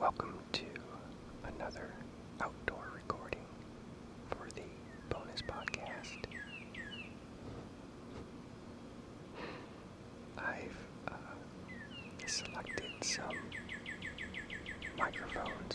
Welcome to another outdoor recording for the bonus podcast. I've uh, selected some microphones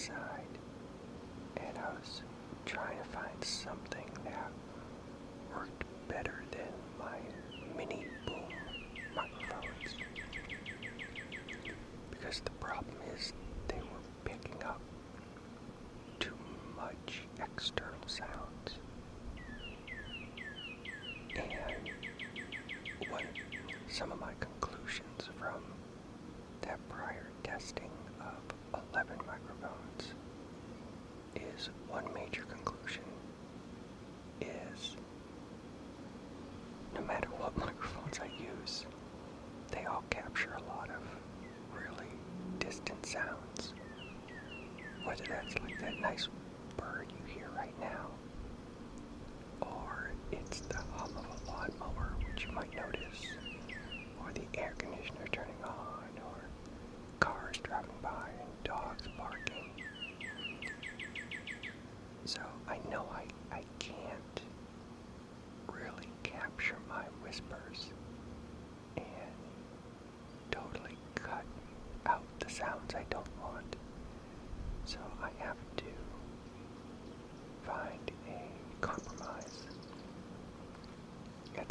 outside and I was trying to find something that worked better than my mini boom microphones. Because the problem is they were picking up too much external sound.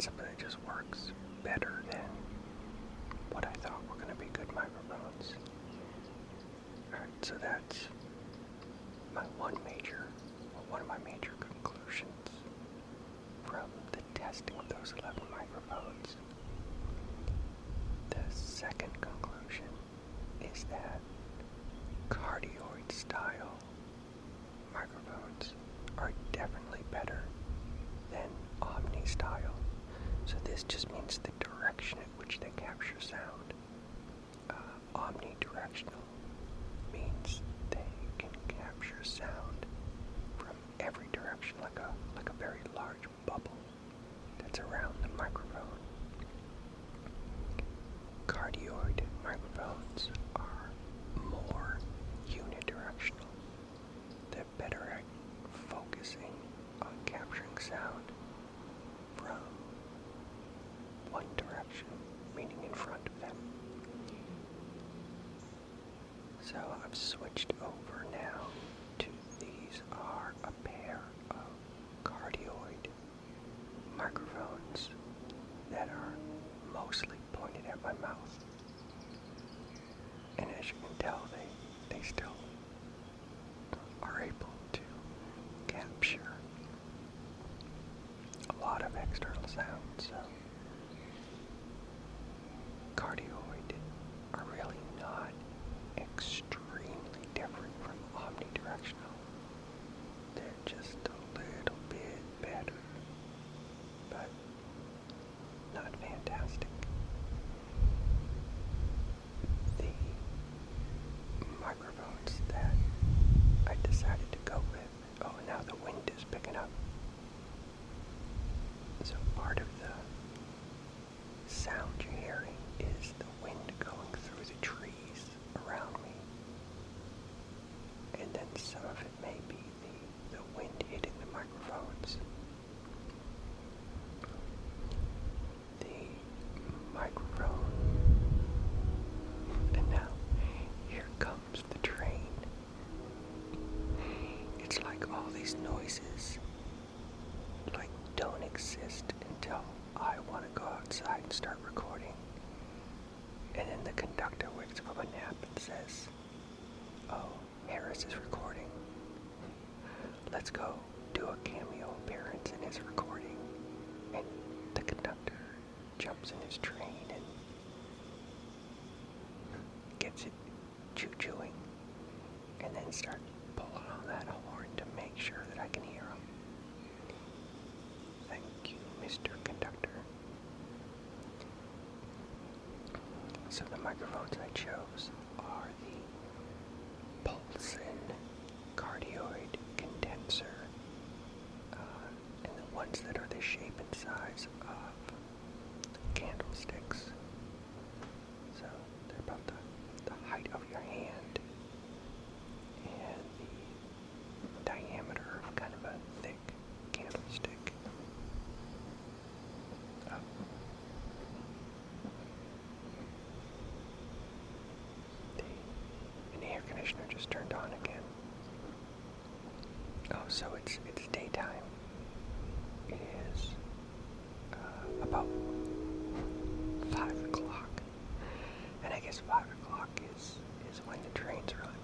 something that just works. words. Glasgow do a cameo appearance in his recording, and the conductor jumps in his train and gets it choo-chooing, and then starts pulling on that horn to make sure that I can hear him. Thank you, Mr. Conductor. So the microphones I chose size of candlesticks. So they're about the, the height of your hand and the diameter of kind of a thick candlestick. Uh, the, and the air conditioner just turned on again. Oh, so it's it's daytime. And I guess five o'clock is is when the trains run.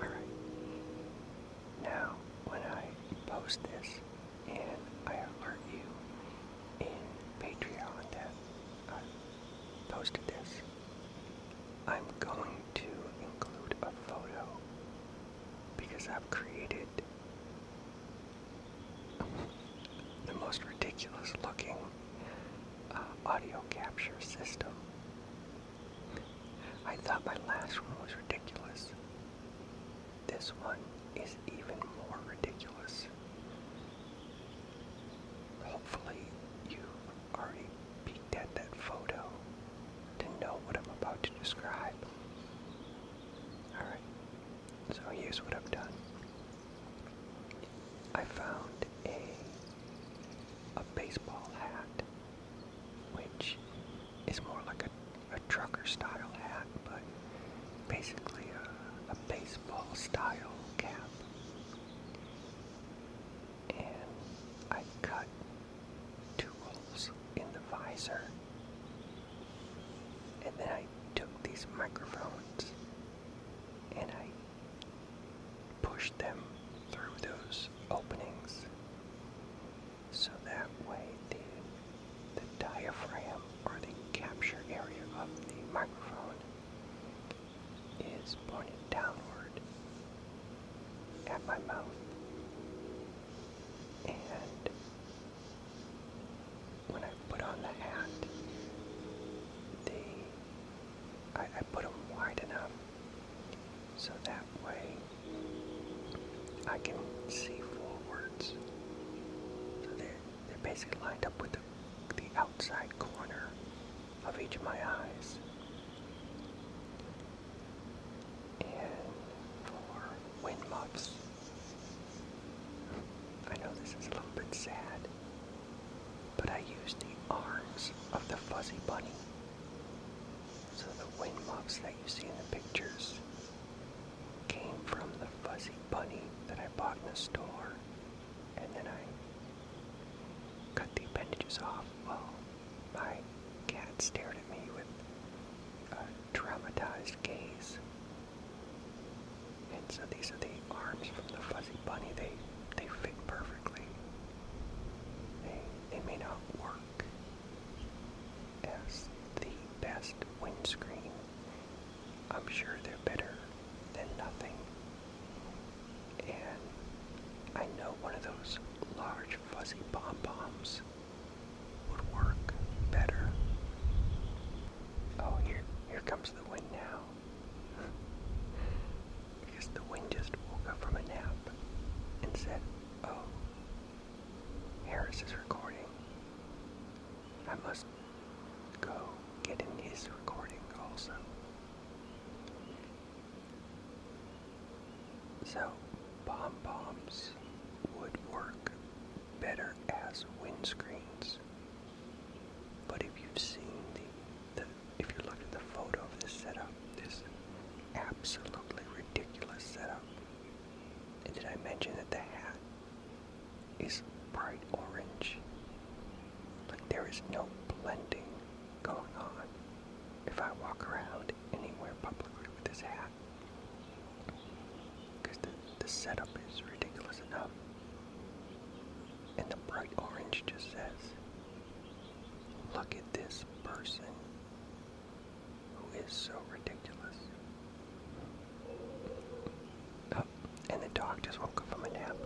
All right. Now, when I post this and I alert you in Patreon that I posted this, I'm going to include a photo because I've created the most ridiculous looking uh, audio capture system. I my last one was ridiculous. This one is even more ridiculous. Hopefully, you've already peeked at that photo to know what I'm about to describe. Alright, so here's what I've done. I found a a baseball hat, which is more like a, a trucker style hat, but basically a, a baseball style cap. And I cut two holes in the visor. And then I took these microphones and I pushed them through those openings so that way the, the diaphragm or the capture area of the microphone is pointed downward at my mouth. And when I put on the hat, the I, I put them wide enough so that way I can see forwards. So they're, they're basically lined up with the, the outside corner of each of my eyes. And for wind muffs, I know this is a little bit sad, but I used the arms of the fuzzy bunny. So the wind muffs that you see in the pictures came from the fuzzy bunny that I bought in a store, and then I cut the appendages off while my cat stared at me with a traumatized gaze. And so these are the arms from the fuzzy bunny. They they fit perfectly. They they may not work as the best windscreen. I'm sure they're better than nothing. And I know one of those large fuzzy pom-poms would work better. Oh, here, here comes the wind now. because the wind just woke up from a nap and said, oh, Harris is recording. I must go get in his recording also. So, pom poms would work better as windscreens. But if you've seen the, the if you look at the photo of this setup, this absolutely ridiculous setup. And did I mention that the hat is bright orange? Like there is no blending going on if I walk around anywhere publicly with this hat. Setup is ridiculous. enough. And the bright orange just says, Look at this person who is so ridiculous. Oh, and the dog just woke up from a nap.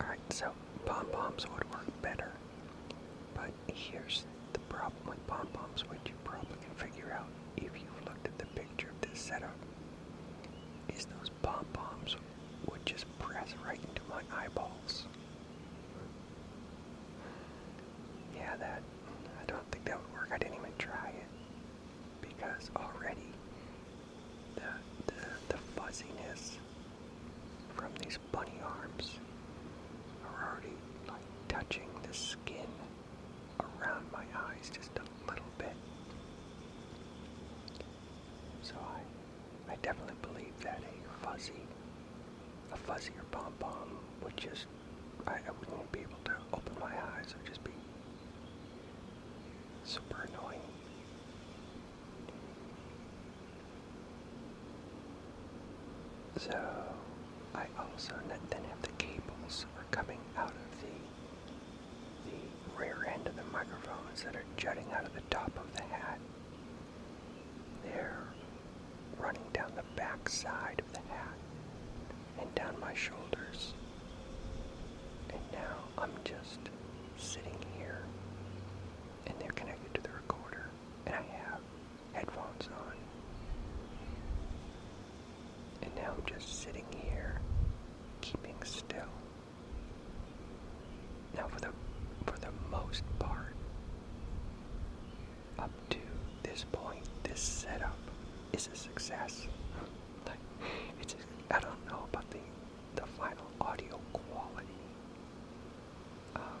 Alright, so pom poms would work better. But here's the problem with pom poms, which you probably can figure out if you've looked at the picture of this setup, is those pom poms would just press right into my eyeballs. Yeah, that. I don't think that would work. I didn't even try it because already the the, the fuzziness from these arms are already like touching the skin around my eyes just a little bit. So I, I definitely believe that a fuzzy, a fuzzier pom pom would just, I, I wouldn't be able to open my eyes. It would just be super annoying. So also then have the cables are coming out of the the rear end of the microphones that are jutting out of the top of the hat. They're running down the back side of the hat and down my shoulders. And now I'm just sitting here and they're connected to the recorder and I have headphones on. And now I'm just sitting here keeping still. Now for the for the most part up to this point this setup is a success. Like it's just, I don't know about the the final audio quality. Um,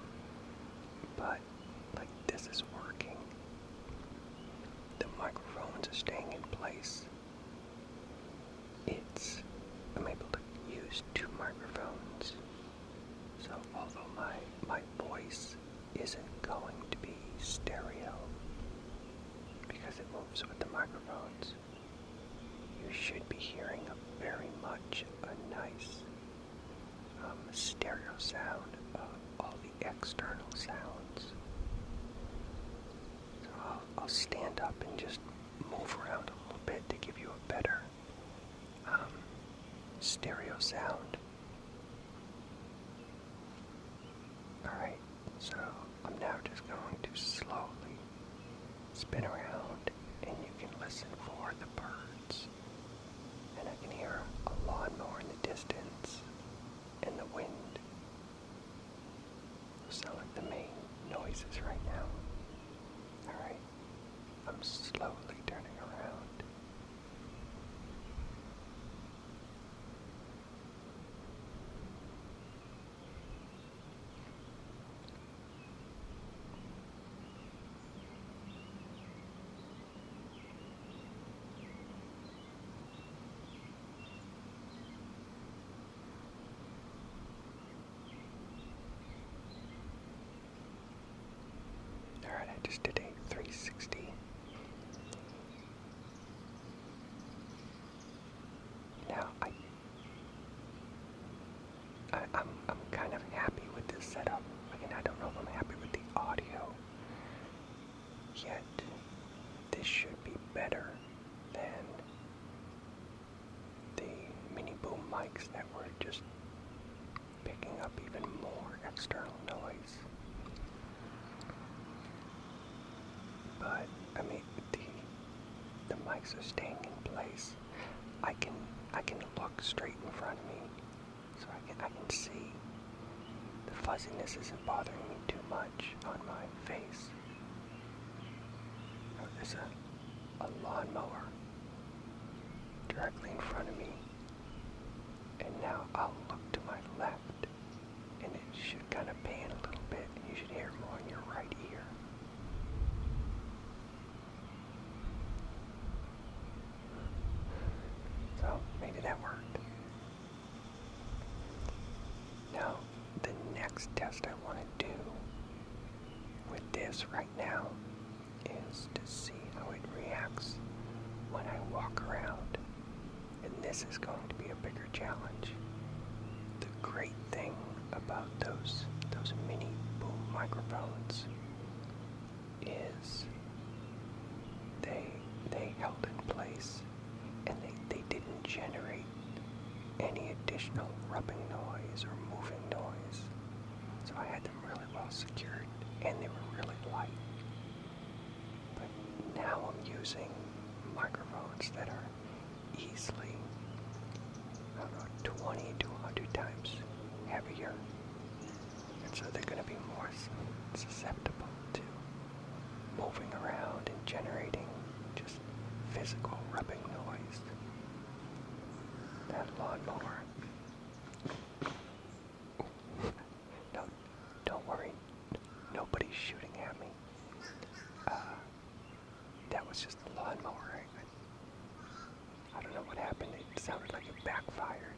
but like this is working. The microphones are staying in place. It's I'm able to use two microphones. So although my my voice isn't going to be stereo because it moves with the microphones, you should be hearing a very much a nice um, stereo sound of all the external sounds. So I'll, I'll stand up and just move around a little bit to give you a better um, stereo sound. Alright, so I'm now just going to slowly spin around and you can listen for the birds. And I can hear a lawnmower in the distance and the wind. Those sound like the main noises right now. Alright, I'm slowly turning around. Alright, I just did a 360. Now I, I I'm I'm kind of happy with this setup. Again, I don't know if I'm happy with the audio. Yet this should be better than the mini boom mics that were just picking up even more external noise. But I mean the the mics are staying in place. I can I can look straight in front of me so I can see the fuzziness isn't bothering me too much on my face. Oh, there's a, a lawnmower directly in front of me. And now I'll look to my left and it should kind of pan a little bit and you should hear more in your right ear. So maybe that worked. Now, the next test I want to do with this right now is to see how it reacts when I walk around. And this is going to be a bigger challenge. The great thing about those those mini boom microphones is they they held in place and they, they didn't generate any additional rubbing noise or moving noise. So I had them really well secured and they were really light. But now I'm using microphones that are easily, I don't know, 20 to 100 times heavier. And so they're going to be more susceptible to moving around and generating just physical rubbing noise. That lawnmower. No, don't worry. Nobody's shooting at me. Uh, that was just the lawnmower. I, I, I don't know what happened. It sounded like it backfired.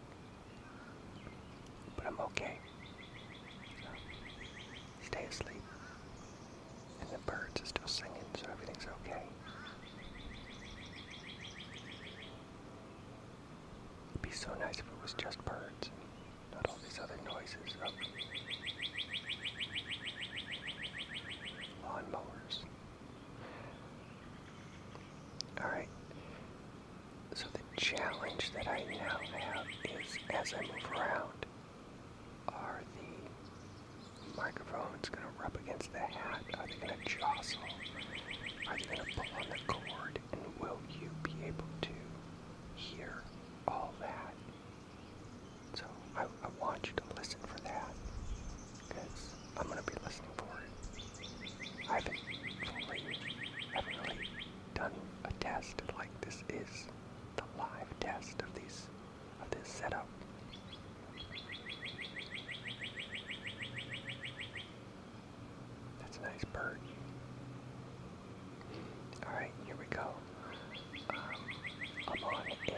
But I'm okay. So, stay asleep. And the birds are still singing, so everything's okay. It'd be so nice if it was just birds, not all these other noises. Of lawnmowers. Alright. So the challenge that I now have is as I move around, are the microphones going to rub against the hat? Are they going to jostle? Are they going to pull on the cord? And will you be able to hear all that? So I, I want you to listen for that because I'm going to be listening for it. I haven't fully, haven't really done a test like this is the live test of these of this setup. That's a nice bird. Alright, here we go. Um, I'm on a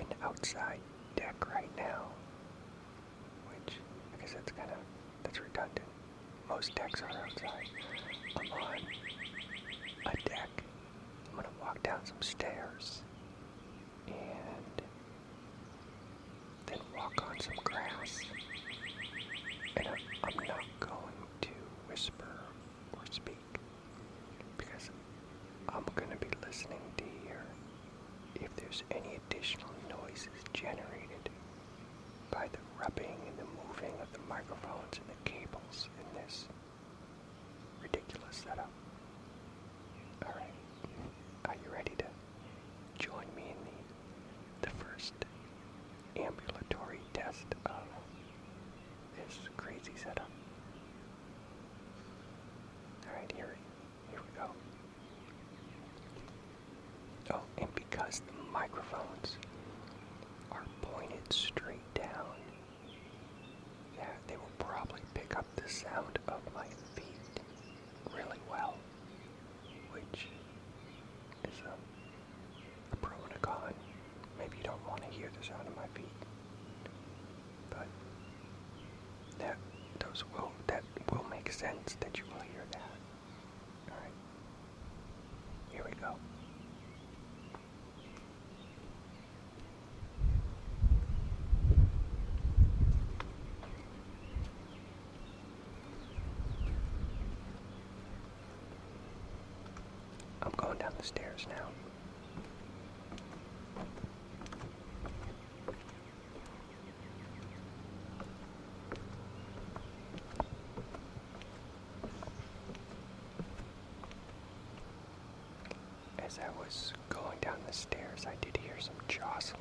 an outside deck right now. Which I guess that's kinda that's redundant. Most decks are outside. I'm on a deck. I'm gonna walk down some stairs and then walk on some grass. And I'm, I'm not going to whisper or speak because I'm gonna be listening to hear if there's any additional noises generated by the rubbing and the moving of the microphones and the cables in this ridiculous setup. Alright, are you ready to join me in the, the first ambulatory test of this crazy setup? Alright, here, here we go. Oh, and because the microphones are pointed straight down, yeah, they will probably pick up the sound of my feet really well, which is a, a pro and a con. Maybe you don't want to hear the sound of my feet, but that those will that will make sense that you will hear that. All right, here we go. I'm going down the stairs now. As I was going down the stairs, I did hear some jostling.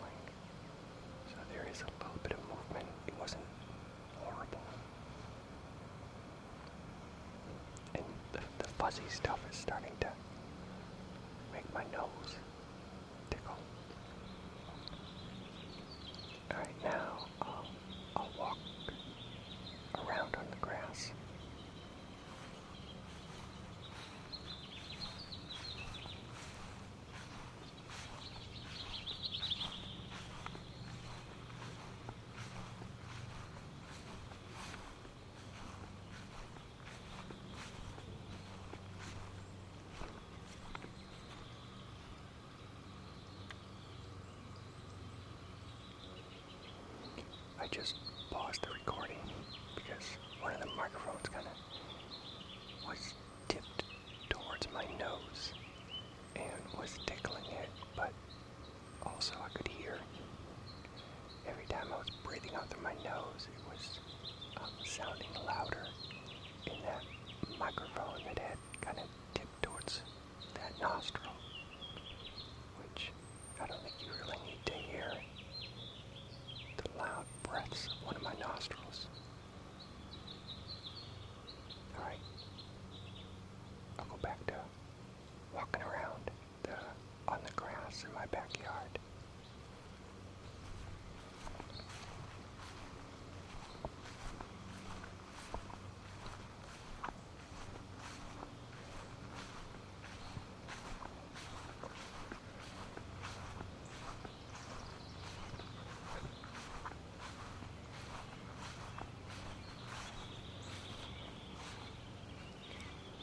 So there is a little bit of movement. It wasn't horrible. And the, the fuzzy stuff is starting to make my nose tickle. Alright, now I'll, I'll walk around on the grass. Just paused the recording because one of the microphones kind of was tipped towards my nose and was tickling it, but also I could hear every time I was breathing out through my nose, it was um, sounding louder in that microphone that had kind of tipped towards that nostril, which I don't think you really need to hear the loud breaths of one of my nostrils. Alright. I'll go back to walking around the on the grass in my backyard.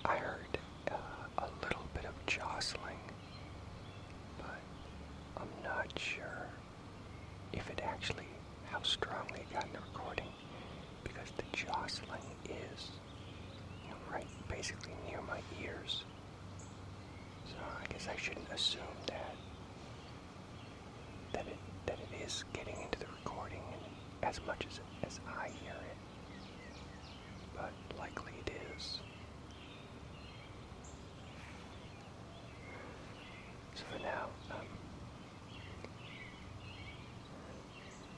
I heard uh, a little bit of jostling, but I'm not sure if it actually, how strongly it got in the recording, because the jostling is you know, right basically near my ears. So I guess I shouldn't assume that that it that it is getting into the recording as much as as I hear it. But likely it is. So for now, um,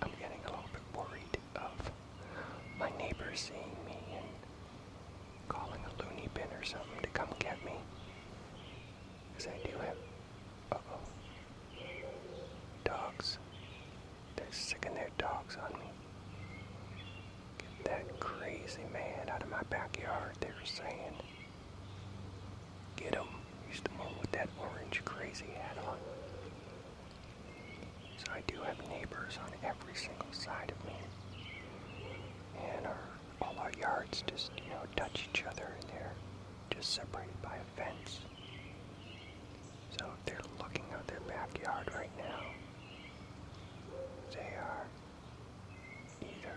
I'm getting a little bit worried of my neighbors seeing me and calling a loony bin or something to come get me. Because I do have, uh-oh, dogs. They're sicking their dogs on me. Get that crazy man out of my backyard, they were saying. Get him. He's the one with that orange crazy hat on. So I do have neighbors on every single side of me. And our, all our yards just, you know, touch each other and they're just separated by a fence. So if they're looking out their backyard right now, they are either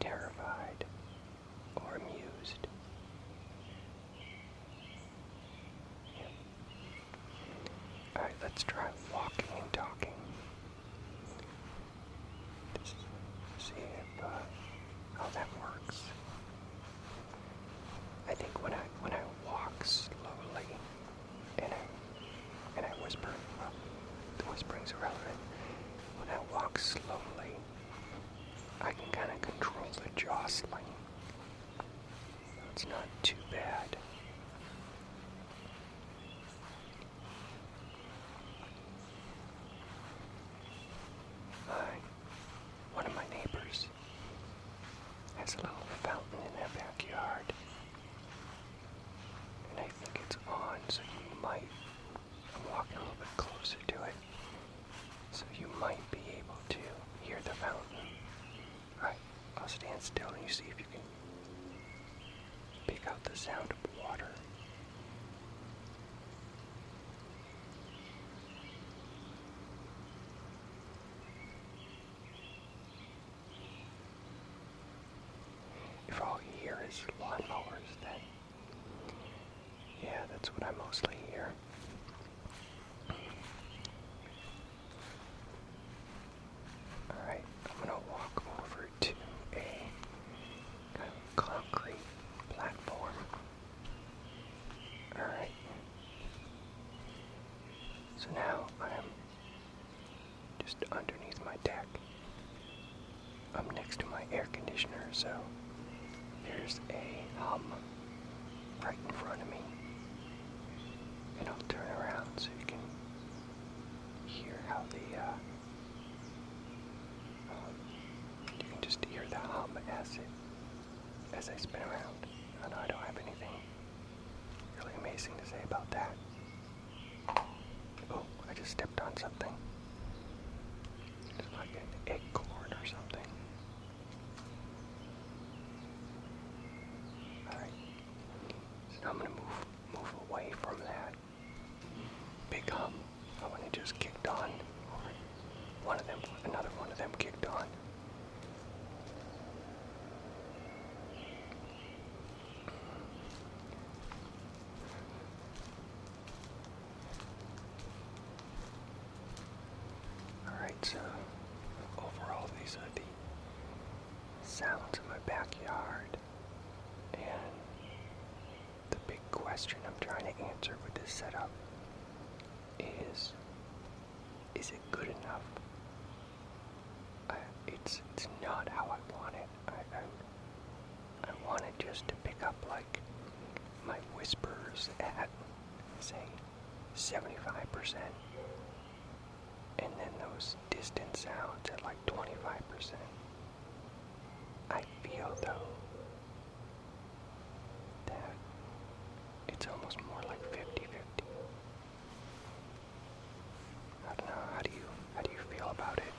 terrified or amused. Alright, let's try walking and talking. Just see if uh, how that works. I think when I when I walk slowly and I and I whisper, well, the whispering's irrelevant. When I walk slowly, I can kind of control the jostling. It's not too bad. My, one of my neighbors has a little fountain in their backyard. And I think it's on, so you might, I'm walking a little bit closer to it, so you might be able to hear the fountain. Stand still and you see if you can pick out the sound of water. If all you hear is lawnmowers, then yeah, that's what I mostly hear. Alright, I'm gonna walk over to a kind of concrete platform. Alright. So now I'm just underneath my deck. I'm next to my air conditioner, so there's a hum right in front of me. And I'll turn around so you can hear how the, uh, um, you can just hear the hum as it, as I spin around. I know I don't have anything really amazing to say about that. Just stepped on something. It's like an acorn or something. Alright. So now I'm gonna move move away from that big hum. Oh, and it just kicked on. One of them another one of them kicked on. But uh, overall, these are the sounds of my backyard. And the big question I'm trying to answer with this setup is is it good enough? I, it's it's not how I want it. I, I, I want it just to pick up like my whispers at say 75% and then those distant sounds at like 25%. I feel though that it's almost more like 50 50. I don't know, how do you how do you feel about it?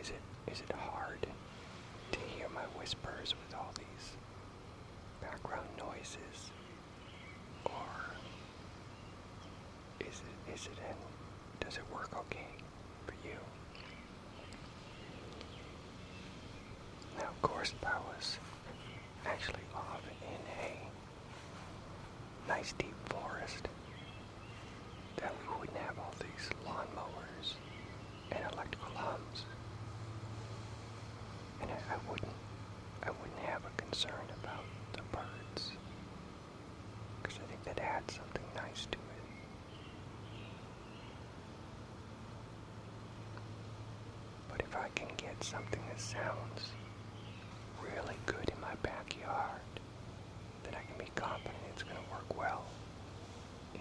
Is it is it hard to hear my whispers with all these background noises? Or is it is it in does it work okay for you? Now of course was actually off in a nice deep forest that we wouldn't have all these lawnmowers and electrical hums. And I, I wouldn't I wouldn't have a concern about the birds. Because I think that adds something nice to it. But if I can get something that sounds really good in my backyard, then I can be confident it's going to work well in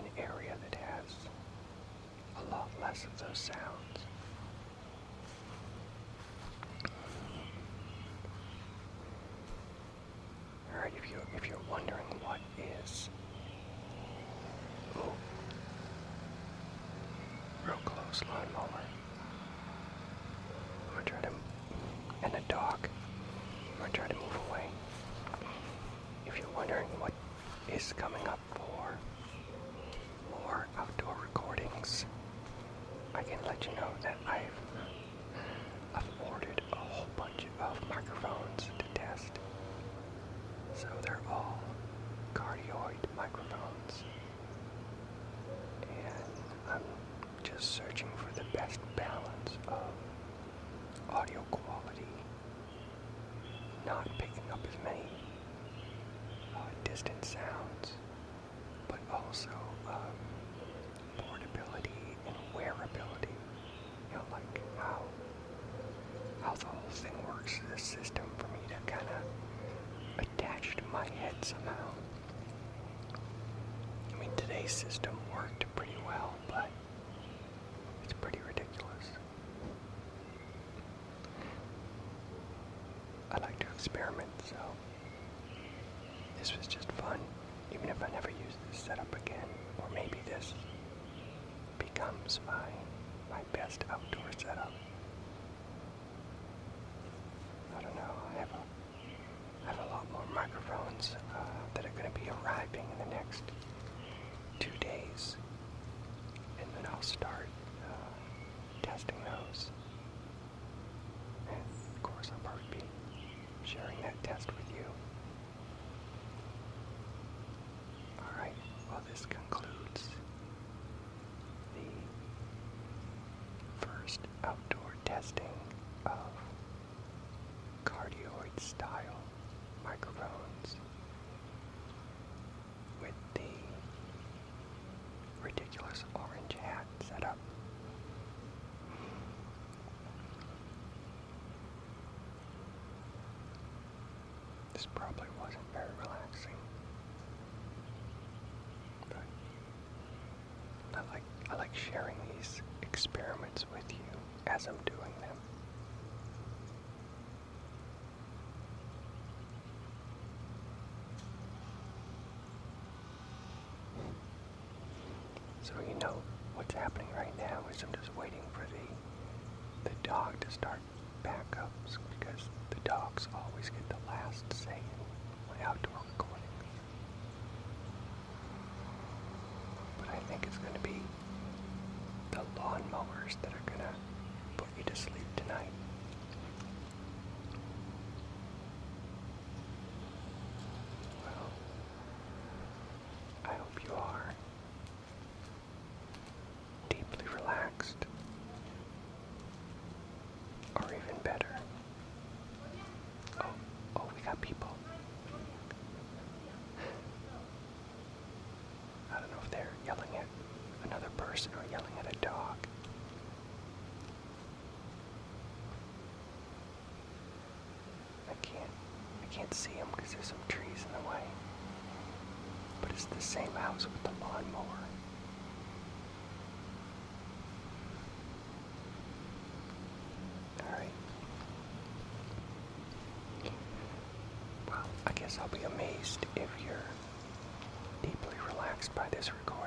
an area that has a lot less of those sounds. Alright, if you if you're wondering what is Ooh. Real close lawnmower. I'm gonna try to and a dog. I'm gonna try to move away. If you're wondering what is coming up for more outdoor recordings, I can let you know that I've I've ordered a whole bunch of microphones to test. So they're all cardioid microphones. And I'm just searching for the best balance of audio quality, not picking up as many uh, distant sounds, but also um, portability and wearability. You know, like how how the whole thing works as a system for me to kind of attach to my head somehow. I mean, today's system worked pretty well, but it's pretty ridiculous. I like to experiment, so this was just fun, even if I never use this setup again, or maybe this becomes my my best outdoor setup. I don't know. I have a I have a lot more microphones uh, that are going to be arriving in the next two days, and then I'll start uh, testing those. And of course, I'll probably be sharing that test with you. All right. Well, this concludes the first outdoor testing of cardioid style microphones with the ridiculous orange hat setup. Probably wasn't very relaxing. But I like I like sharing these experiments with you as I'm doing them. So you know what's happening right now is I'm just waiting for the the dog to start backups because the dogs always get the last say outdoor. But I think it's going to be the lawnmowers that are going to put you to sleep tonight. Well, I hope you are deeply relaxed person or yelling at a dog. I can't, I can't see them because there's some trees in the way. But it's the same house with the lawnmower. Alright. Well, I guess I'll be amazed if you're deeply relaxed by this recording.